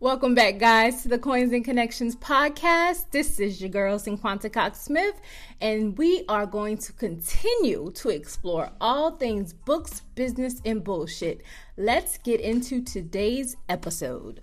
Welcome back, guys, to the Coins and Connections podcast. This is your girl, Cinquanta Cox Smith, and we are going to continue to explore all things books, business, and bullshit. Let's get into today's episode.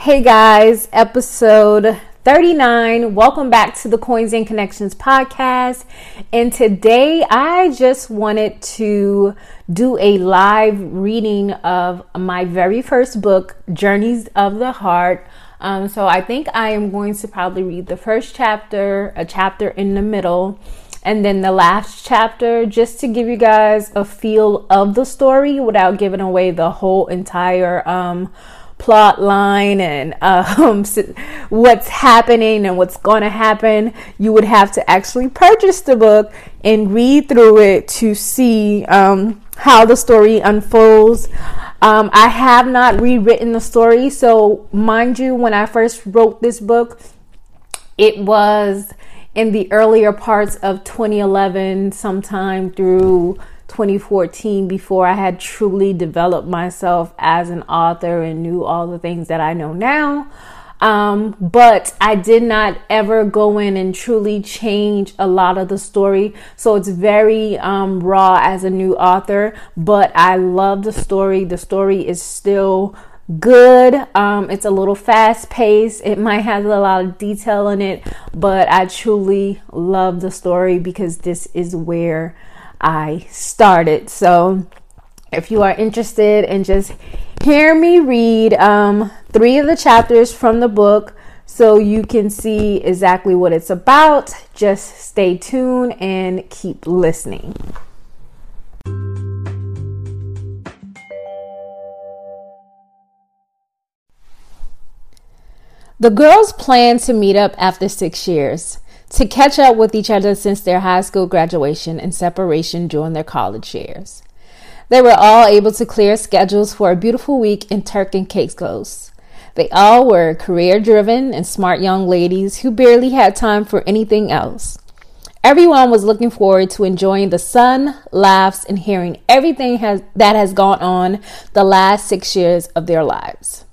Hey guys, episode 39. Welcome back to the Coins and Connections podcast. And today I just wanted to do a live reading of my very first book, Journeys of the Heart. Um, so I think I am going to probably read the first chapter, a chapter in the middle, and then the last chapter just to give you guys a feel of the story without giving away the whole entire um, plot line and um, what's happening and what's going to happen, you would have to actually purchase the book and read through it to see um, how the story unfolds. Um, I have not rewritten the story, so mind you, when I first wrote this book, it was in the earlier parts of 2011, sometime through 2014 before I had truly developed myself as an author and knew all the things that I know now. Um, but I did not ever go in and truly change a lot of the story. So it's very um, raw as a new author, but I love the story. The story is still good. Um, it's a little fast paced. It might have a lot of detail in it, but I truly love the story because this is where I started. So if you are interested in just hear me read um, three of the chapters from the book so you can see exactly what it's about, just stay tuned and keep listening. The girls plan to meet up after six years to catch up with each other since their high school graduation and separation during their college years. They were all able to clear schedules for a beautiful week in Turk and Caicos. They all were career driven and smart young ladies who barely had time for anything else. Everyone was looking forward to enjoying the sun, laughs, and hearing everything has, that has gone on the last six years of their lives.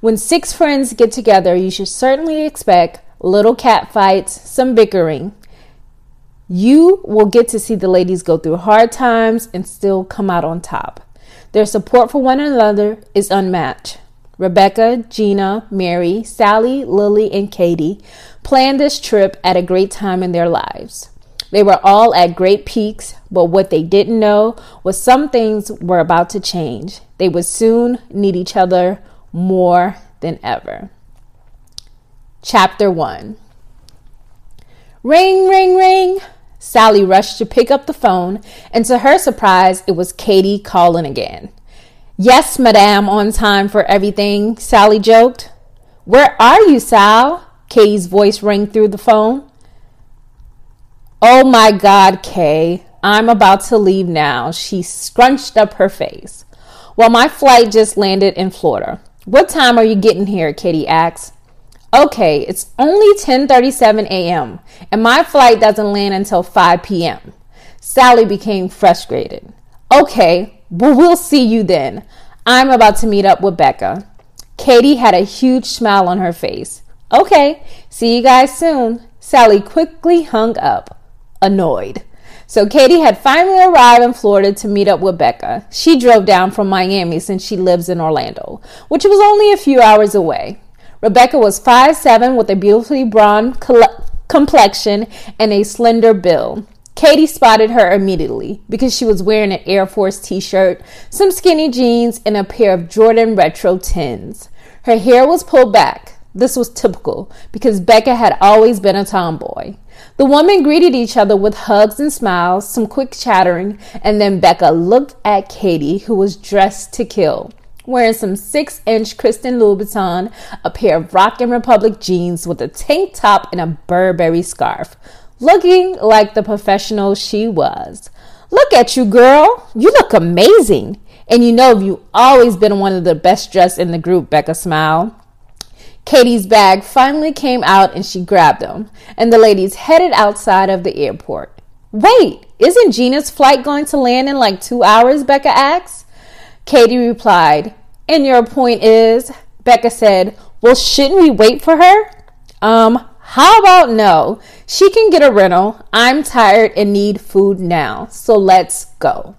When six friends get together, you should certainly expect little cat fights, some bickering. You will get to see the ladies go through hard times and still come out on top. Their support for one another is unmatched. Rebecca, Gina, Mary, Sally, Lily, and Katie planned this trip at a great time in their lives. They were all at great peaks, but what they didn't know was some things were about to change. They would soon need each other more than ever. Chapter 1 Ring, ring, ring. Sally rushed to pick up the phone, and to her surprise, it was Katie calling again. Yes, madame, on time for everything, Sally joked. Where are you, Sal? Katie's voice rang through the phone. Oh my God, Kay, I'm about to leave now. She scrunched up her face. Well, my flight just landed in Florida. What time are you getting here? Katie asked. Okay, it's only 10:37 a.m. and my flight doesn't land until 5 p.m. Sally became frustrated. Okay, well we'll see you then. I'm about to meet up with Becca. Katie had a huge smile on her face. Okay, see you guys soon. Sally quickly hung up, annoyed. So Katie had finally arrived in Florida to meet up with Becca. She drove down from Miami since she lives in Orlando, which was only a few hours away. Rebecca was 5'7 with a beautifully blonde complexion and a slender build. Katie spotted her immediately because she was wearing an Air Force t shirt, some skinny jeans, and a pair of Jordan Retro 10s. Her hair was pulled back. This was typical because Becca had always been a tomboy. The women greeted each other with hugs and smiles, some quick chattering, and then Becca looked at Katie, who was dressed to kill, wearing some six inch Christian Louboutin, a pair of Rock & Republic jeans with a tank top and a Burberry scarf, looking like the professional she was. Look at you, girl. You look amazing. And you know you've always been one of the best dressed in the group, Becca smiled. Katie's bag finally came out and she grabbed them, and the ladies headed outside of the airport. Wait, isn't Gina's flight going to land in like two hours? Becca asked. Katie replied, And your point is? Becca said, Well, shouldn't we wait for her? Um, how about no? She can get a rental. I'm tired and need food now, so let's go.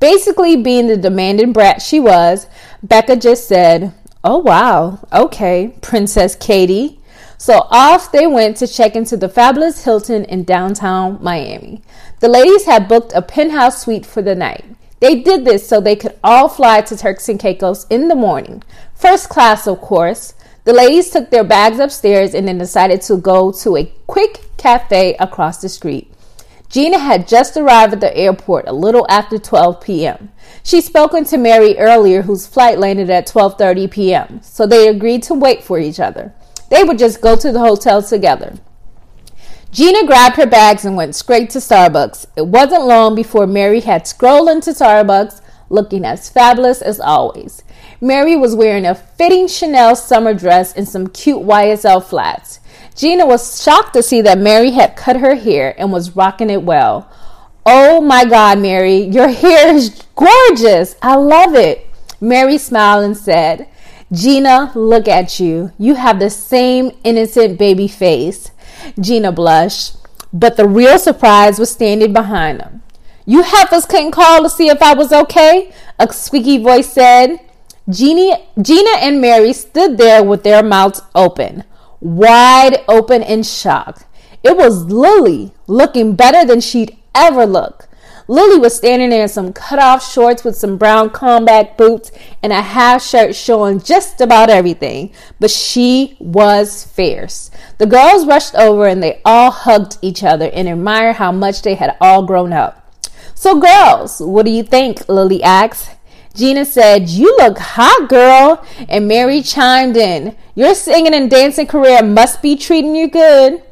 Basically, being the demanding brat she was, Becca just said, Oh, wow. Okay, Princess Katie. So off they went to check into the fabulous Hilton in downtown Miami. The ladies had booked a penthouse suite for the night. They did this so they could all fly to Turks and Caicos in the morning. First class, of course. The ladies took their bags upstairs and then decided to go to a quick cafe across the street. Gina had just arrived at the airport a little after 12 p.m. She'd spoken to Mary earlier, whose flight landed at 12:30 p.m., so they agreed to wait for each other. They would just go to the hotel together. Gina grabbed her bags and went straight to Starbucks. It wasn't long before Mary had scrolled into Starbucks, looking as fabulous as always. Mary was wearing a fitting Chanel summer dress and some cute YSL flats. Gina was shocked to see that Mary had cut her hair and was rocking it well. Oh my God, Mary, your hair is gorgeous. I love it. Mary smiled and said, Gina, look at you. You have the same innocent baby face. Gina blushed, but the real surprise was standing behind them. You heifers couldn't call to see if I was okay, a squeaky voice said. Gina, Gina and Mary stood there with their mouths open wide open in shock. It was Lily, looking better than she'd ever looked. Lily was standing there in some cut off shorts with some brown combat boots and a half shirt showing just about everything, but she was fierce. The girls rushed over and they all hugged each other and admired how much they had all grown up. So, girls, what do you think? Lily asked. Gina said, You look hot, girl. And Mary chimed in, Your singing and dancing career must be treating you good.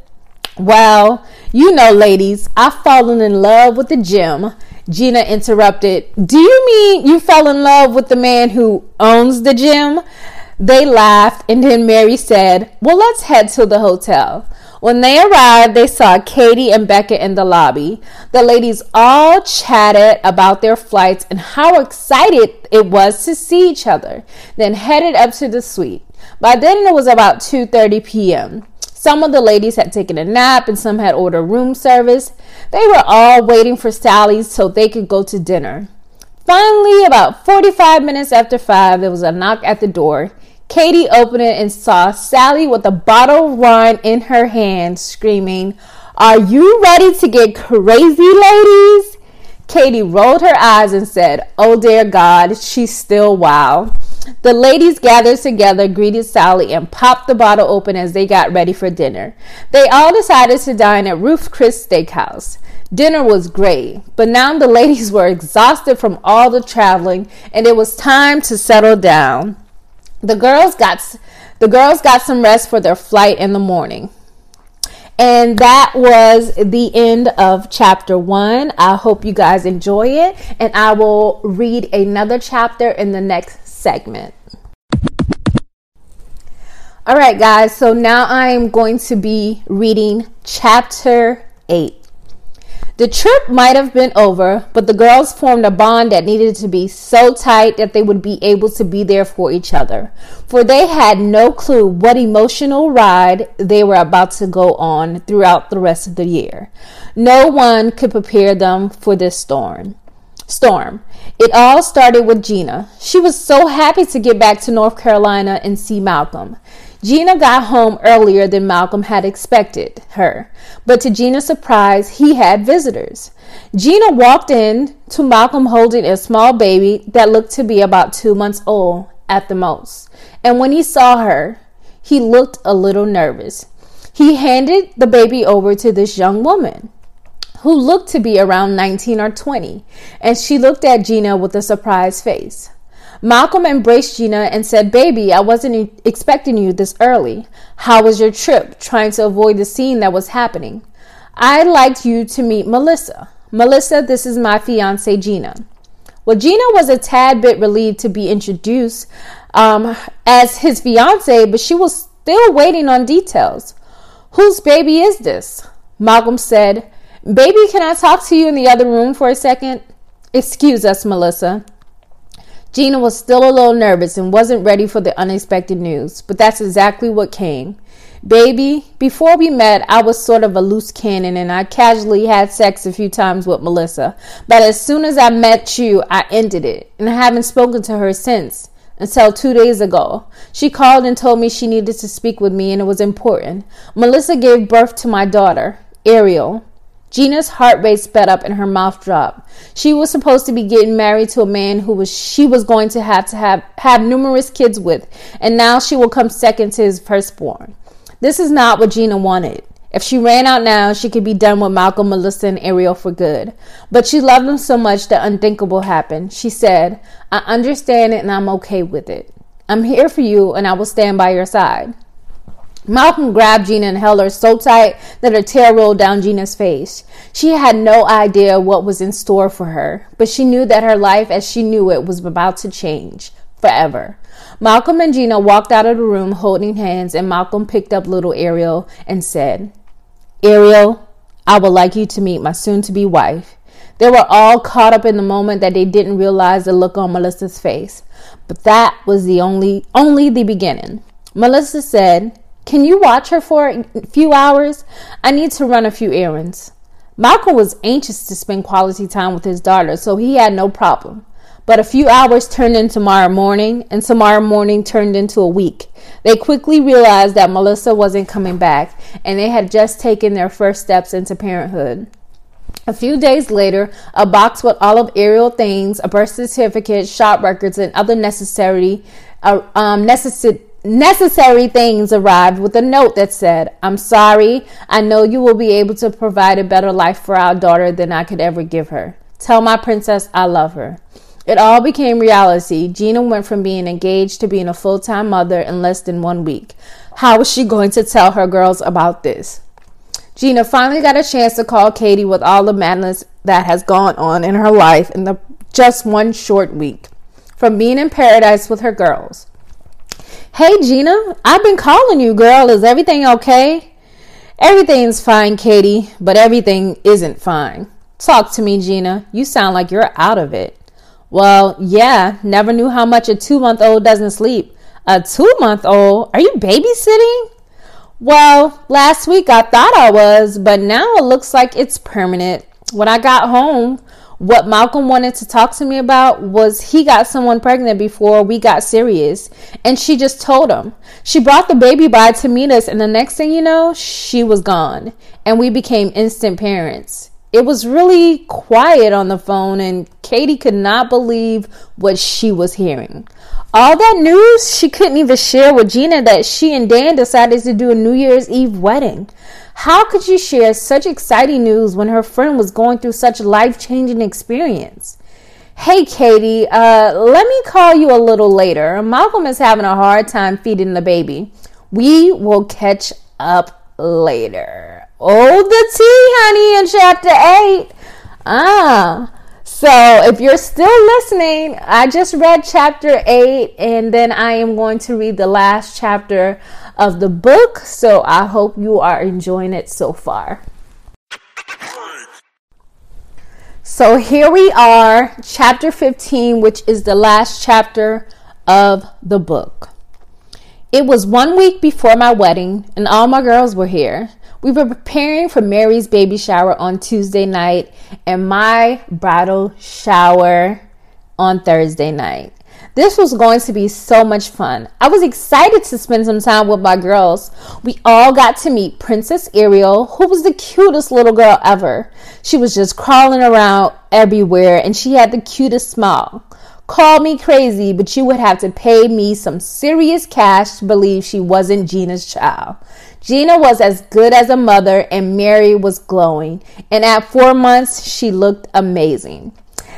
Well, you know, ladies, I've fallen in love with the gym. Gina interrupted, Do you mean you fell in love with the man who owns the gym? They laughed, and then Mary said, Well, let's head to the hotel. When they arrived, they saw Katie and Becca in the lobby. The ladies all chatted about their flights and how excited it was to see each other, then headed up to the suite. By then it was about 2:30 p.m. Some of the ladies had taken a nap and some had ordered room service. They were all waiting for Sally's so they could go to dinner. Finally, about 45 minutes after 5, there was a knock at the door. Katie opened it and saw Sally with a bottle of wine in her hand, screaming, Are you ready to get crazy, ladies? Katie rolled her eyes and said, Oh, dear God, she's still wild. The ladies gathered together, greeted Sally, and popped the bottle open as they got ready for dinner. They all decided to dine at Ruth Chris Steakhouse. Dinner was great, but now the ladies were exhausted from all the traveling and it was time to settle down. The girls got the girls got some rest for their flight in the morning. And that was the end of chapter one. I hope you guys enjoy it, and I will read another chapter in the next segment. All right, guys, so now I am going to be reading chapter eight. The trip might have been over, but the girls formed a bond that needed to be so tight that they would be able to be there for each other. For they had no clue what emotional ride they were about to go on throughout the rest of the year. No one could prepare them for this storm. Storm. It all started with Gina. She was so happy to get back to North Carolina and see Malcolm. Gina got home earlier than Malcolm had expected her, but to Gina's surprise, he had visitors. Gina walked in to Malcolm holding a small baby that looked to be about two months old at the most. And when he saw her, he looked a little nervous. He handed the baby over to this young woman who looked to be around 19 or 20, and she looked at Gina with a surprised face. Malcolm embraced Gina and said, Baby, I wasn't expecting you this early. How was your trip? Trying to avoid the scene that was happening. I'd like you to meet Melissa. Melissa, this is my fiance, Gina. Well, Gina was a tad bit relieved to be introduced um, as his fiance, but she was still waiting on details. Whose baby is this? Malcolm said, Baby, can I talk to you in the other room for a second? Excuse us, Melissa. Gina was still a little nervous and wasn't ready for the unexpected news, but that's exactly what came. Baby, before we met, I was sort of a loose cannon and I casually had sex a few times with Melissa. But as soon as I met you, I ended it, and I haven't spoken to her since until two days ago. She called and told me she needed to speak with me and it was important. Melissa gave birth to my daughter, Ariel. Gina's heart rate sped up and her mouth dropped. She was supposed to be getting married to a man who was she was going to have to have have numerous kids with, and now she will come second to his firstborn. This is not what Gina wanted. If she ran out now, she could be done with Malcolm, Melissa, and Ariel for good. But she loved them so much that unthinkable happened. She said, I understand it and I'm okay with it. I'm here for you and I will stand by your side. Malcolm grabbed Gina and held her so tight that a tear rolled down Gina's face. She had no idea what was in store for her, but she knew that her life as she knew it was about to change forever. Malcolm and Gina walked out of the room holding hands, and Malcolm picked up little Ariel and said, Ariel, I would like you to meet my soon to be wife. They were all caught up in the moment that they didn't realize the look on Melissa's face. But that was the only only the beginning. Melissa said, can you watch her for a few hours? I need to run a few errands. Malcolm was anxious to spend quality time with his daughter, so he had no problem. But a few hours turned into tomorrow morning, and tomorrow morning turned into a week. They quickly realized that Melissa wasn't coming back, and they had just taken their first steps into parenthood. A few days later, a box with all of Ariel things, a birth certificate, shop records, and other necessary, uh, um, necessary necessary things arrived with a note that said, I'm sorry. I know you will be able to provide a better life for our daughter than I could ever give her. Tell my princess I love her. It all became reality. Gina went from being engaged to being a full time mother in less than one week. How was she going to tell her girls about this? Gina finally got a chance to call Katie with all the madness that has gone on in her life in the just one short week. From being in paradise with her girls Hey, Gina, I've been calling you, girl. Is everything okay? Everything's fine, Katie, but everything isn't fine. Talk to me, Gina. You sound like you're out of it. Well, yeah, never knew how much a two month old doesn't sleep. A two month old? Are you babysitting? Well, last week I thought I was, but now it looks like it's permanent. When I got home, what Malcolm wanted to talk to me about was he got someone pregnant before we got serious, and she just told him. She brought the baby by to meet us, and the next thing you know, she was gone, and we became instant parents. It was really quiet on the phone, and Katie could not believe what she was hearing. All that news, she couldn't even share with Gina that she and Dan decided to do a New Year's Eve wedding. How could she share such exciting news when her friend was going through such a life changing experience? Hey, Katie, uh, let me call you a little later. Malcolm is having a hard time feeding the baby. We will catch up later. Oh, the tea, honey, in chapter 8. Ah. So, if you're still listening, I just read chapter 8 and then I am going to read the last chapter of the book. So I hope you are enjoying it so far. So here we are, chapter 15, which is the last chapter of the book. It was one week before my wedding, and all my girls were here. We were preparing for Mary's baby shower on Tuesday night and my bridal shower on Thursday night. This was going to be so much fun. I was excited to spend some time with my girls. We all got to meet Princess Ariel, who was the cutest little girl ever. She was just crawling around everywhere and she had the cutest smile. Call me crazy, but you would have to pay me some serious cash to believe she wasn't Gina's child. Gina was as good as a mother, and Mary was glowing. And at four months, she looked amazing.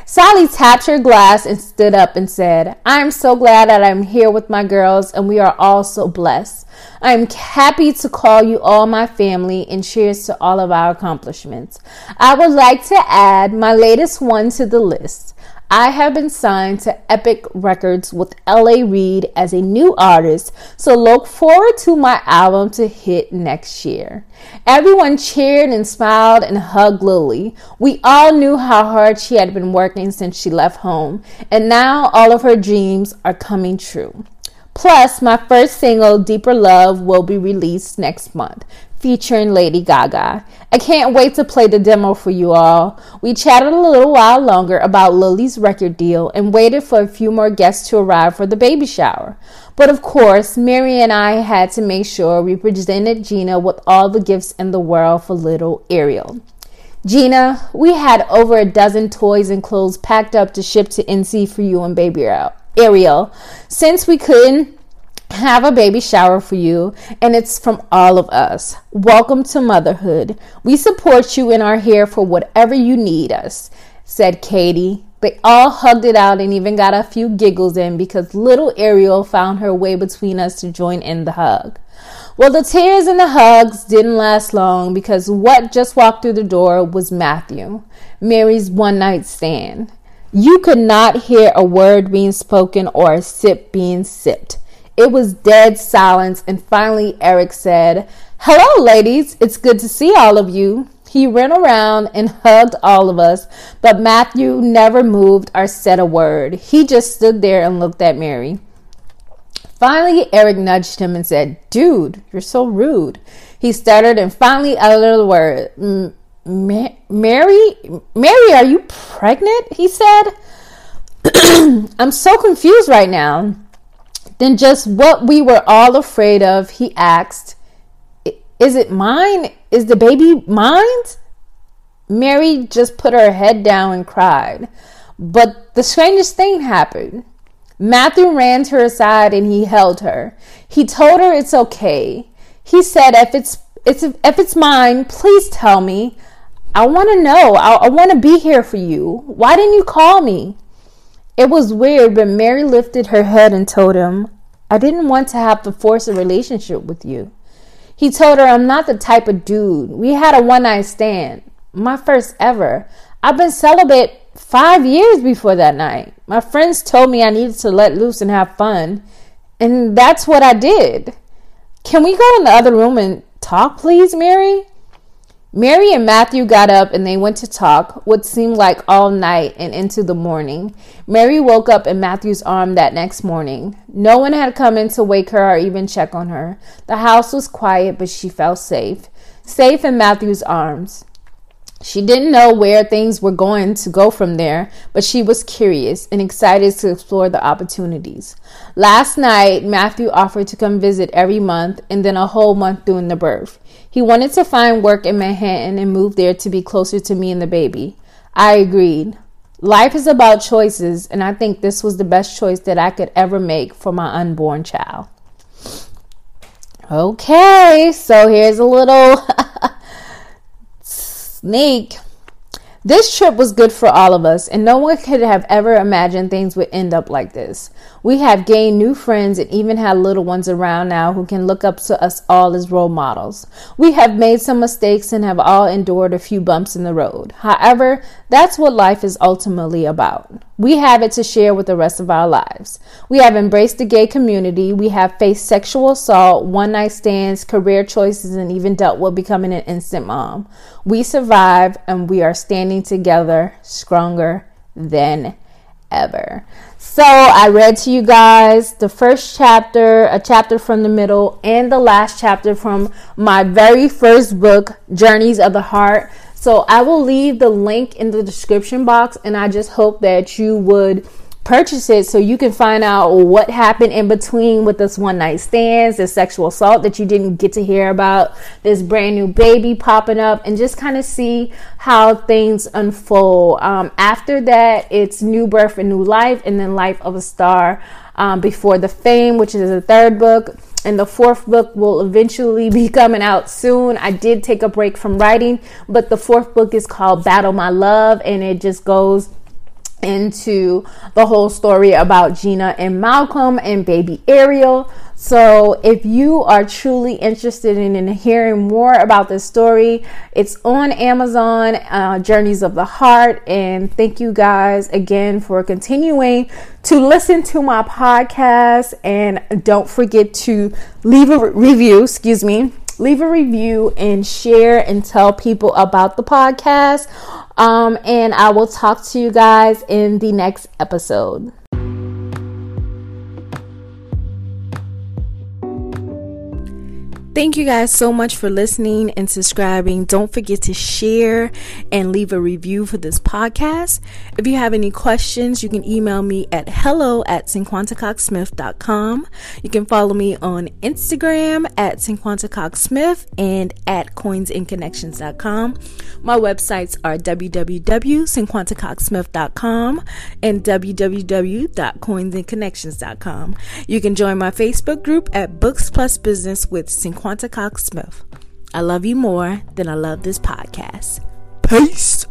Sally tapped her glass and stood up and said, I am so glad that I'm here with my girls, and we are all so blessed. I am happy to call you all my family and cheers to all of our accomplishments. I would like to add my latest one to the list. I have been signed to Epic Records with LA Reid as a new artist, so look forward to my album to hit next year. Everyone cheered and smiled and hugged Lily. We all knew how hard she had been working since she left home, and now all of her dreams are coming true. Plus, my first single, Deeper Love, will be released next month featuring Lady Gaga. I can't wait to play the demo for you all. We chatted a little while longer about Lily's record deal and waited for a few more guests to arrive for the baby shower. But of course, Mary and I had to make sure we presented Gina with all the gifts in the world for little Ariel. Gina, we had over a dozen toys and clothes packed up to ship to NC for you and baby Ariel. Since we couldn't have a baby shower for you, and it's from all of us. Welcome to motherhood. We support you and are here for whatever you need us, said Katie. They all hugged it out and even got a few giggles in because little Ariel found her way between us to join in the hug. Well, the tears and the hugs didn't last long because what just walked through the door was Matthew, Mary's one night stand. You could not hear a word being spoken or a sip being sipped. It was dead silence, and finally Eric said, Hello, ladies. It's good to see all of you. He ran around and hugged all of us, but Matthew never moved or said a word. He just stood there and looked at Mary. Finally, Eric nudged him and said, Dude, you're so rude. He stuttered and finally uttered the word, Mary? Mary, are you pregnant? He said. I'm so confused right now. Then, just what we were all afraid of, he asked, Is it mine? Is the baby mine? Mary just put her head down and cried. But the strangest thing happened. Matthew ran to her side and he held her. He told her it's okay. He said, If it's, it's, if it's mine, please tell me. I want to know. I, I want to be here for you. Why didn't you call me? It was weird, but Mary lifted her head and told him, I didn't want to have to force a relationship with you. He told her, I'm not the type of dude. We had a one night stand, my first ever. I've been celibate five years before that night. My friends told me I needed to let loose and have fun, and that's what I did. Can we go in the other room and talk, please, Mary? Mary and Matthew got up and they went to talk, what seemed like all night and into the morning. Mary woke up in Matthew's arm that next morning. No one had come in to wake her or even check on her. The house was quiet, but she felt safe. Safe in Matthew's arms. She didn't know where things were going to go from there, but she was curious and excited to explore the opportunities. Last night, Matthew offered to come visit every month and then a whole month during the birth. He wanted to find work in Manhattan and move there to be closer to me and the baby. I agreed. Life is about choices, and I think this was the best choice that I could ever make for my unborn child. Okay, so here's a little sneak this trip was good for all of us, and no one could have ever imagined things would end up like this. We have gained new friends and even had little ones around now who can look up to us all as role models. We have made some mistakes and have all endured a few bumps in the road. However, that's what life is ultimately about. We have it to share with the rest of our lives. We have embraced the gay community. We have faced sexual assault, one night stands, career choices, and even dealt with becoming an instant mom. We survived and we are standing together stronger than ever. So I read to you guys the first chapter, a chapter from the middle, and the last chapter from my very first book, Journeys of the Heart. So I will leave the link in the description box, and I just hope that you would purchase it so you can find out what happened in between with this one night stands, this sexual assault that you didn't get to hear about, this brand new baby popping up, and just kind of see how things unfold. Um, after that, it's new birth and new life, and then life of a star um, before the fame, which is the third book. and the fourth book will eventually be coming out soon. I did take a break from writing, but the fourth book is called Battle My Love, and it just goes into the whole story about Gina and Malcolm and baby Ariel. So, if you are truly interested in, in hearing more about this story, it's on Amazon, uh, Journeys of the Heart. And thank you guys again for continuing to listen to my podcast. And don't forget to leave a review, excuse me, leave a review and share and tell people about the podcast. Um, and I will talk to you guys in the next episode. Thank you guys so much for listening and subscribing. Don't forget to share and leave a review for this podcast. If you have any questions, you can email me at hello at cinquantacoxsmith.com. You can follow me on Instagram at cinquantacoxsmith and at coinsandconnections.com. My websites are www.cinquantacoxsmith.com and www.coinsandconnections.com. You can join my Facebook group at Books Plus Business with Cinquanta Quanta Cox Smith. I love you more than I love this podcast. Peace.